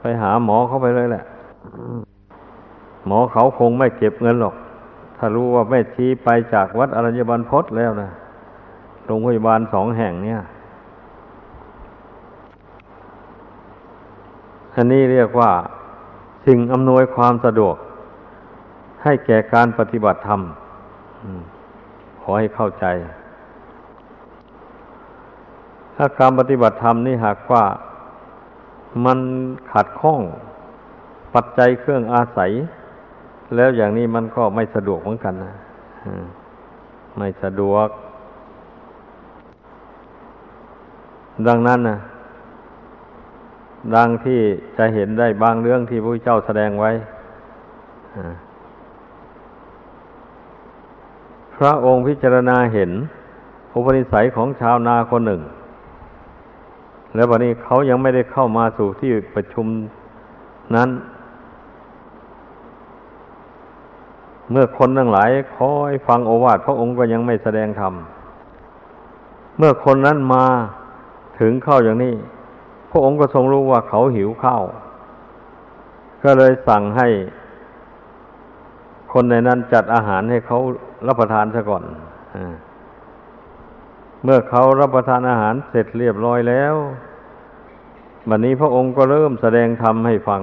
ไปหาหมอเขาไปเลยแหละ หมอเขาคงไม่เก็บเงินหรอก ถ้ารู้ว่าแม่ชีไปจากวัดอรัญญบันพศแล้วนะโรงพยาบาลสองแห่งเนี่ยอันนี้เรียกว่าสิ่งอำนวยความสะดวก ให้แก่การปฏิบัติธรรมขอให้เข้าใจ ถ้าการปฏิบัติธรรมนี่หากว่ามันขัดข้องปัจจัยเครื่องอาศัย แล้วอย่างนี้มันก็ไม่สะดวกเหมือนกันนะไม่สะดวก ดังนั้นนะดังที่จะเห็นได้บางเรื่องที่พระเจ้าแสดงไว้ พระองค์พิจารณาเห็นอุปนิสัยของชาวนาคนหนึ่ง แล้ววันนี้เขายังไม่ได้เข้ามาสู่ที่ประชุมนั้น เมื่อคนทั้งหลายคอยฟังโอวาทพระองค์ก็ยังไม่แสดงธรรมเมื่อคนนั้นมาถึงเข้าอย่างนี้ พระองค์ก็ทรงรู้ว่าเขาหิวข้าว ก็เลยสั่งให้ คนในนั้นจัดอาหารให้เขา รับประทานซะก่อนเมื่อเขารับประทานอาหารเสร็จเรียบร้อยแล้วบัดนนี้พระองค์ก็เริ่มแสดงธรรมให้ฟัง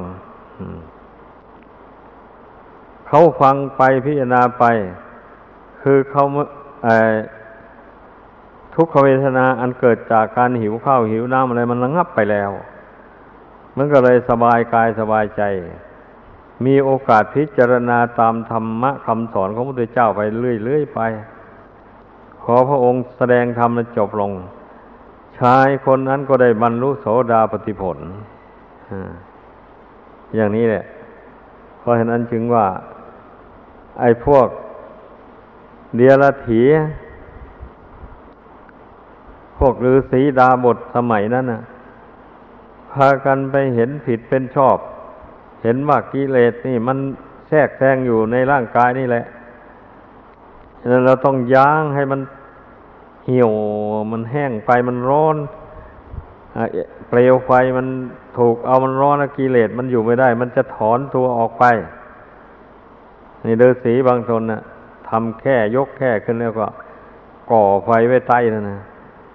เขาฟังไปพิจารณาไป คือเขาทุกขเวทนาอันเกิดจากการหิวข้าวหิวน้ำอะไรมันระงับไปแล้ว มันก็เลยสบายกายสบายใจ มีโอกาสพิจารณาตามธรรมะคำสอนของพระพุทธเจ้าไปเรื่อยๆไป ขอพระองค์แสดงธรรมแล้วจบลง ชายคนนั้นก็ได้บรรลุโสดาปติผล อย่างนี้แหละ เพราะฉะนั้นจึงว่า ไอ้พวกเดียรถีพวกฤาษีดาบทสมัยนั้นนะพากันไปเห็นผิดเป็นชอบ เห็นว่ากิเลสนี่มันแทรกแซงอยู่ในร่างกายนี่แหละฉะนั้นเราต้องย่างให้มันเหี่ยวมันแห้งไปมันร้อนเปลวไฟมันถูกเอามันร้อนกิเลสมันอยู่ไม่ได้ มันจะถอนตัวออกไป นี่เดือสีบางตนนะ่ะทำแค่ยกแค่ขึ้นแล้วก็ ก่อไฟไว้ใต้นะนะ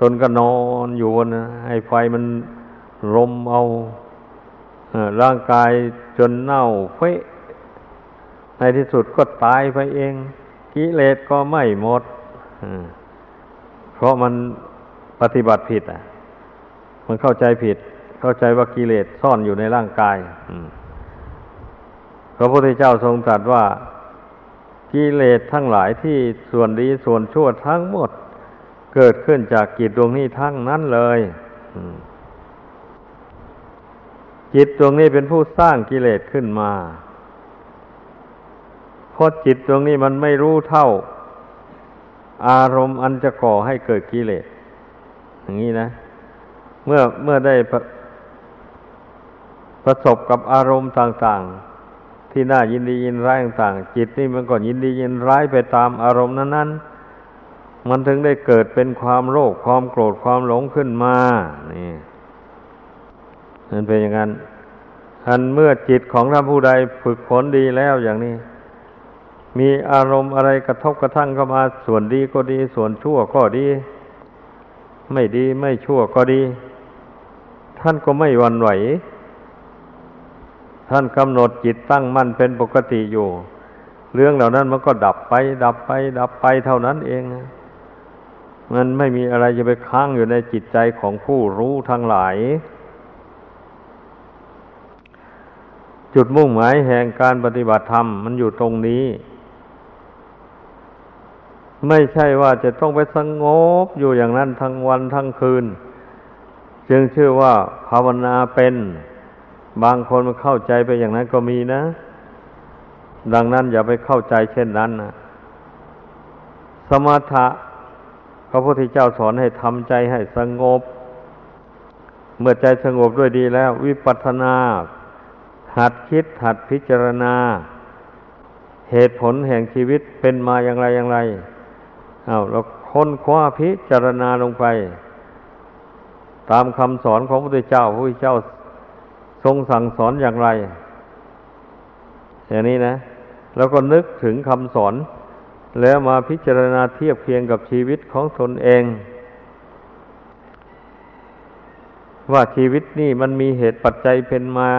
ตนก็นอนอยู่บนนะให้ไฟมันลมเอา ร่างกายจนเน่าเฟะในที่สุดก็ตายไปเอง กิเลสก็ไม่หมดเพราะมันปฏิบัติผิด อะ มันเข้าใจผิด เข้าใจว่ากิเลสซ่อนอยู่ในร่างกายพระพุทธเจ้าทรงตรัสว่ากิเลสทั้งหลายที่ส่วนดีส่วนชั่วทั้งหมด เกิดขึ้นจากกิจดวงนี้ทั้งนั้นเลย อืม จิตดวงนี้เป็นผู้สร้างกิเลสขึ้นมาเพราะจิตดวงนี้มันไม่รู้เท่า อารมณ์อันจะก่อให้เกิดกิเลส อย่างนี้นะ เมื่อเมื่อได้ประประสบกับอารมณ์ต่าง ๆ ที่น่ายินดียินร้ายต่างๆจิตนี่มันก็ยินดียินร้ายไปตามอารมณ์นั้นๆมันถึงได้เกิดเป็นความโลภความโกรธความหลงขึ้นมา นี่ มันเป็นอย่างนั้นทันเมื่อจิตของท่านผู้ใดฝึกฝนดีแล้วอย่างนี้ มีอารมณ์อะไรกระทบกระทั่งเข้ามาส่วนดีก็ดี ส่วนชั่วก็ดี ไม่ดีไม่ชั่วก็ดี ท่านก็ไม่วันไหว ท่านกำหนดจิตตั้งมั่นเป็นปกติอยู่ เรื่องเหล่านั้นมันก็ดับไป ดับไป ดับไปเท่านั้นเองมันไม่มีอะไรจะไปค้างอยู่ในจิตใจของผู้รู้ทั้งหลาย จุดมุ่งหมายแห่งการปฏิบัติธรรมมันอยู่ตรงนี้ ไม่ใช่ว่าจะต้องไปสงบอยู่อย่างนั้นทั้งวันทั้งคืน จึงชื่อว่าภาวนาเป็น บางคนมันเข้าใจไปอย่างนั้นก็มีนะ ดังนั้นอย่าไปเข้าใจเช่นนั้นนะสมถะพระพุทธเจ้าสอนให้ทำใจให้สงบ เมื่อใจสงบด้วยดีแล้ว วิปัสสนา หัดคิดหัดพิจารณา เหตุผลแห่งชีวิตเป็นมาอย่างไรอย่างไรเอาเราค้นคว้าพิจารณาลงไป ตามคำสอนของพระพุทธเจ้าพระพุทธเจ้าทรงสั่งสอนอย่างไร อย่างนี้นะ แล้วก็นึกถึงคำสอน แล้วมาพิจารณาเทียบเคียงกับชีวิตของตนเอง ว่าชีวิตนี่มันมีเหตุปัจจัยเป็นมา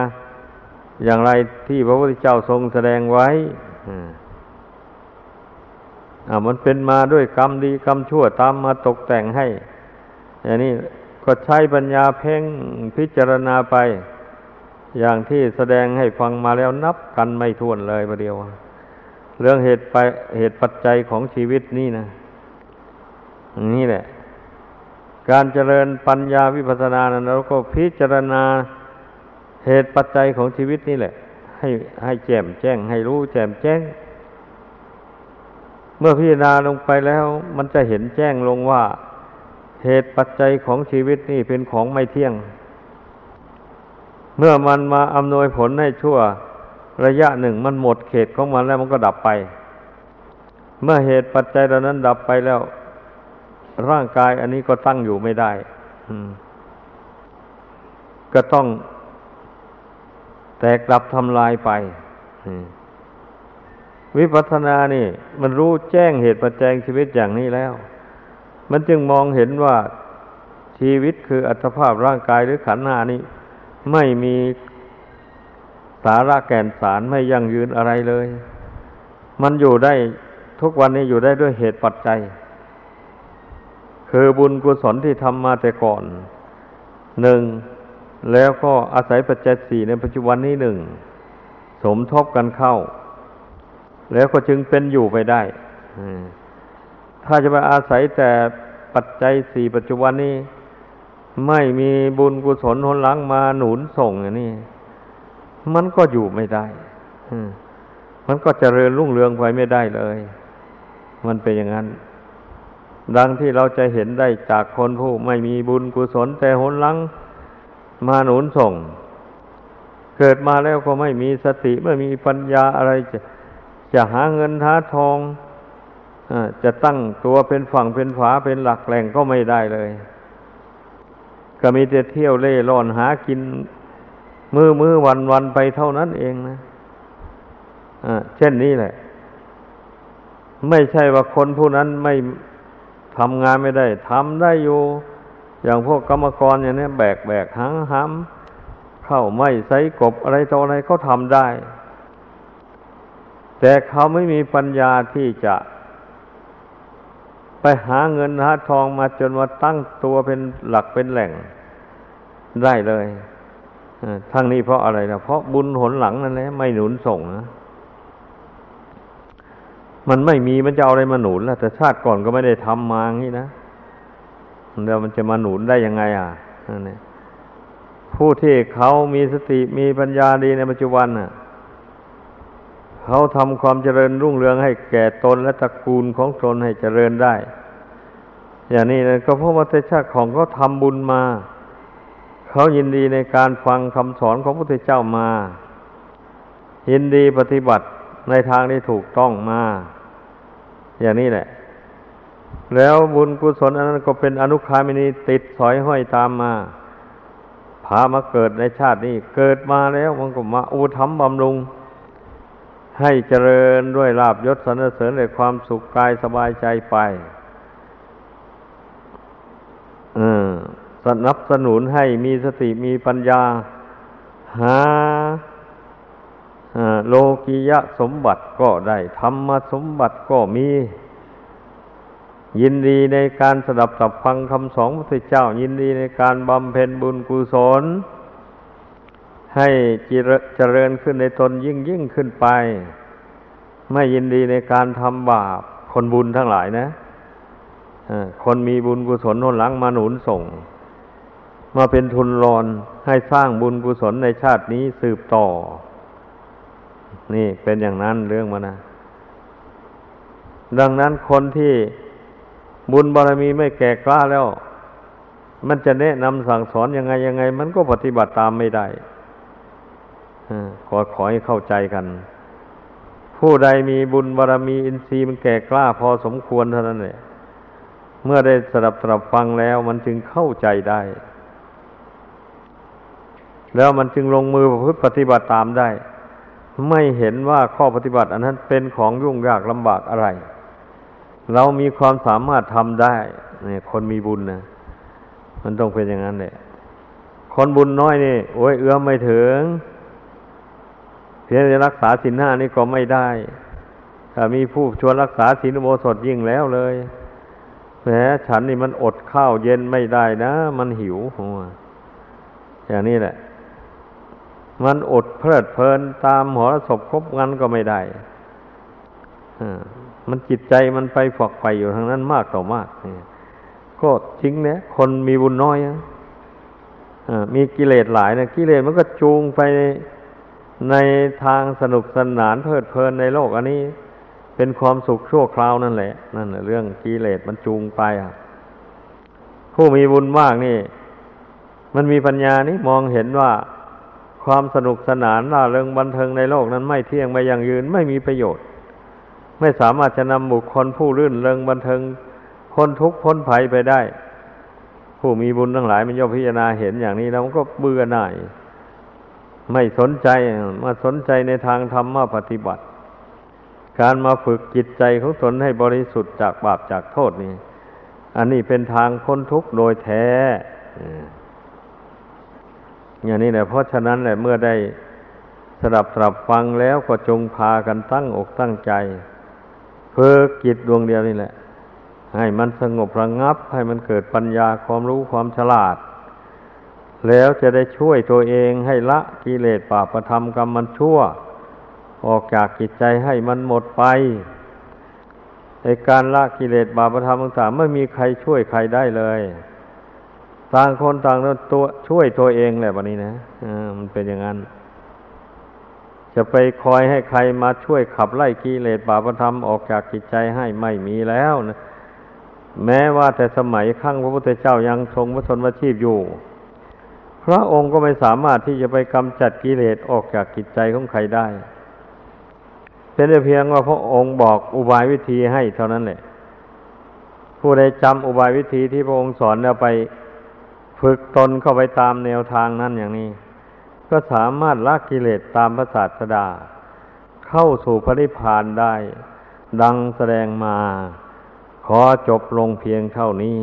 อย่างไรที่พระพุทธเจ้าทรงแสดงไว้อ่ามันเป็นมาด้วยกรรมดีกรรมชั่วตามมาตกแต่งให้อย่างนี้ก็ใช้ปัญญาเพ่งพิจารณาไป อย่างที่แสดงให้ฟังมาแล้วนับกันไม่ถ้วนเลยประเดียว เรื่องเหตุไปเหตุปัจจัยของชีวิตนี่นะนี่แหละ การเจริญปัญญาวิปัสสนานั้นเราก็พิจารณา เหตุปัจจัยของชีวิตนี่แหละ ให้ให้แจ่มแจ้ง ให้รู้แจ่มแจ้ง เมื่อพิจารณาลงไปแล้ว มันจะเห็นแจ้งลงว่า เหตุปัจจัยของชีวิตนี่เป็นของไม่เที่ยง เมื่อมันมาอำนวยผลให้ชั่วระยะหนึ่งมันหมดเขตของมันแล้วมันก็ดับไป เมื่อเหตุปัจจัยเหล่านั้นดับไปแล้ว ร่างกายอันนี้ก็ตั้งอยู่ไม่ได้ก็ต้อง แตกดับทำลายไปวิปัสสนานี่ มันรู้แจ้งเหตุปัจจัยชีวิตอย่างนี้แล้ว มันจึงมองเห็นว่าชีวิตคืออัตภาพร่างกายหรือขันหน้านี้ ไม่มีสาระแก่นสารไม่ยั่งยืนอะไรเลย มันอยู่ได้ทุกวันนี้อยู่ได้ด้วยเหตุปัจจัย คือบุญกุศลที่ทำมาแต่ก่อนหนึ่ง แล้วก็อาศัยปัจจัยสี่ในปัจจุบันนี้หนึ่ง สมทบกันเข้า แล้วก็จึงเป็นอยู่ไปได้ถ้าจะไปอาศัยแต่ปัจจัยสี่ปัจจุบันนี้ ไม่มีบุญกุศลหนหลังมาหนุนส่งอย่างนี้มันก็อยู่ไม่ได้มันก็เจริญรุ่งเรืองไปไม่ได้เลย มันเป็นอย่างนั้น ดังที่เราจะเห็นได้จากคนผู้ไม่มีบุญกุศลแต่หนหลัง มาหนุนส่ง เกิดมาแล้วก็ไม่มีสติไม่มีปัญญาอะไรจะจะหาเงินหาทองอจะตั้งตัวเป็นฝั่งเป็นฝาเป็นหลักแหล่งก็ไม่ได้เลย ก็มีแต่เที่ยวเล่ร่อนหากิน มือมือวันวันไปเท่านั้นเองนะอ่าเช่นนี้แหละ ไม่ใช่ว่าคนผู้นั้นไม่ทำงานไม่ได้ทำได้อยู่ อย่างพวกกรรมกรอย่างนี้แบกแบกหังห้ำเข้าไม่ใส่กบอะไรต่ออะไรเขาทำได้ แต่เขาไม่มีปัญญาที่จะ ไปหาเงินหาทองมาจนว่าตั้งตัวเป็นหลักเป็นแหล่งได้เลยทั้งนี้เพราะอะไรนะเพราะบุญหนหลังนั่นแหละไม่หนุนส่งนะมันไม่มีมันจะเอาอะไรมาหนุนล่ะแต่ชาติก่อนก็ไม่ได้ทำมางี้นะ แล้วมันจะมาหนุนได้ยังไง อะนี่ผู้ที่เขามีสติมีปัญญาดีในปัจจุบันน่ะ เขาทำความเจริญรุ่งเรืองให้แก่ตนและตระกูลของตนให้เจริญได้ อย่างนี้นะก็เพราะว่าแต่ชาติของเขาทำบุญมา เขายินดีในการฟังคำสอนของพระพุทธเจ้ามา ยินดีปฏิบัติในทางที่ถูกต้องมา อย่างนี้แหละ แล้วบุญกุศลอันนั้นก็เป็นอนุคามินีติดสอยห้อยตามมา พามาเกิดในชาตินี้ เกิดมาแล้วมันก็มาอุธรรมบำรุง ให้เจริญด้วยลาบยศสรรเสริญในความสุขกายสบายใจไปสนับสนุนให้มีสติมีปัญญา หาโลกิยะสมบัติก็ได้ธรรมสมบัติก็มี ยินดีในการสดับสับฟังคำสอนพระเจ้า ยินดีในการบำเพ็ญบุญกุศล ให้เจริญขึ้นในตนยิ่งยิ่งขึ้นไป ไม่ยินดีในการทำบาปคนบุญทั้งหลายนะคนมีบุญกุศลนนหลังมาหนุนส่ง มาเป็นทุนรอนให้สร้างบุญกุศลในชาตินี้สืบต่อ นี่เป็นอย่างนั้นเรื่องมานะดังนั้นคนที่ บุญบารมีไม่แก่กล้าแล้ว มันจะแนะนำสั่งสอนยังไงยังไง มันก็ปฏิบัติตามไม่ได้ขอขอให้เข้าใจกัน ผู้ใดมีบุญบารมีอินทรีย์มันแก่กล้าพอสมควรเท่านั้นแหละเมื่อได้สดับสดับฟังแล้ว มันจึงเข้าใจได้ แล้วมันจึงลงมือประพฤติปฏิบัติตามได้ ไม่เห็นว่าข้อปฏิบัติ อันนั้นเป็นของยุ่งยากลำบากอะไร เรามีความสามารถทำได้เนี่ยคนมีบุญนะมันต้องเป็นอย่างนั้นแหละคนบุญน้อยนี่โอ้ยเอื้อมไม่ถึง เพียงจะรักษาสินห้านี่ก็ไม่ได้ถ้ามีผู้ชวนรักษาศีลโมสดยิ่งแล้วเลยแหมฉันนี่มันอดข้าวเย็นไม่ได้นะ มันหิวหัวอย่างนี้แหละ มันอดเพลิดเพลินตามหอศพครบงันก็ไม่ได้ มันจิตใจมันไปฝักใฝ่อยู่ทางนั้นมากต่อมากนี่ก็จริงเนี่ยคนมีบุญน้อยมีกิเลสหลายนะกิเลสมันก็จูงไปในทางสนุกสนานเพลิดเพลินในโลก อันนี้เป็นความสุขชั่วคราวนั่นแหละ นั่นแหละเรื่องกิเลสมันจูงไปอะผู้มีบุญมากนี่ มันมีปัญญานี่มองเห็นว่าความสนุกสนานล่าเริงบันเทิงในโลกนั้นไม่เที่ยงไม่ยั่งยืนไม่มีประโยชน์ ไม่สามารถจะนำบุคคลผู้รื่นเริงบันเทิงพ้นทุกข์พ้นภัยไปได้ ผู้มีบุญทั้งหลายมันย่อมพิจารณาเห็นอย่างนี้แล้วมันก็เบื่อหน่าย ไม่สนใจมาสนใจในทางธรรมาปฏิบัติ การมาฝึกจิตใจของตนให้บริสุทธิ์จากบาปจากโทษนี่อันนี้เป็นทางพ้นทุกข์โดยแท้อย่างนี้แหละเพราะฉะนั้นแหละเมื่อได้สดับสดับฟังแล้วก็จงพากันตั้งอกตั้งใจ เพื่อกิจดวงเดียวนี่แหละ ให้มันสงบระงงับ ให้มันเกิดปัญญาความรู้ความฉลาด แล้วจะได้ช่วยตัวเองให้ละกิเลสปาประธรรมกรรมมันชั่ว ออกจากจิตใจให้มันหมดไปในการละกิเลสบาปธรรมต่างๆไม่มีใครช่วยใครได้เลย ต่างคนต่างตัวช่วยตัวเองแหละวันนี้นะอ่ามันเป็นอย่างนั้น จะไปคอยให้ใครมาช่วยขับไล่กิเลสบาปธรรมออกจากจิตใจให้ไม่มีแล้วนะแม้ว่าแต่สมัยขั้งพระพุทธเจ้ายังทรงพระชนมชีพอยู่ พระองค์ก็ไม่สามารถที่จะไปกำจัดกิเลสออกจากจิตใจของใครได้ เป็นแต่เพียงว่าพระองค์บอกอุบายวิธีให้เท่านั้นแหละผู้ใดจำอุบายวิธีที่พระองค์สอนแล้วไปฝึกตนเข้าไปตามแนวทางนั้นอย่างนี้ ก็สามารถละกิเลสตามพระศาสดา เข้าสู่พระนิพพานได้ ดังแสดงมา ขอจบลงเพียงเท่านี้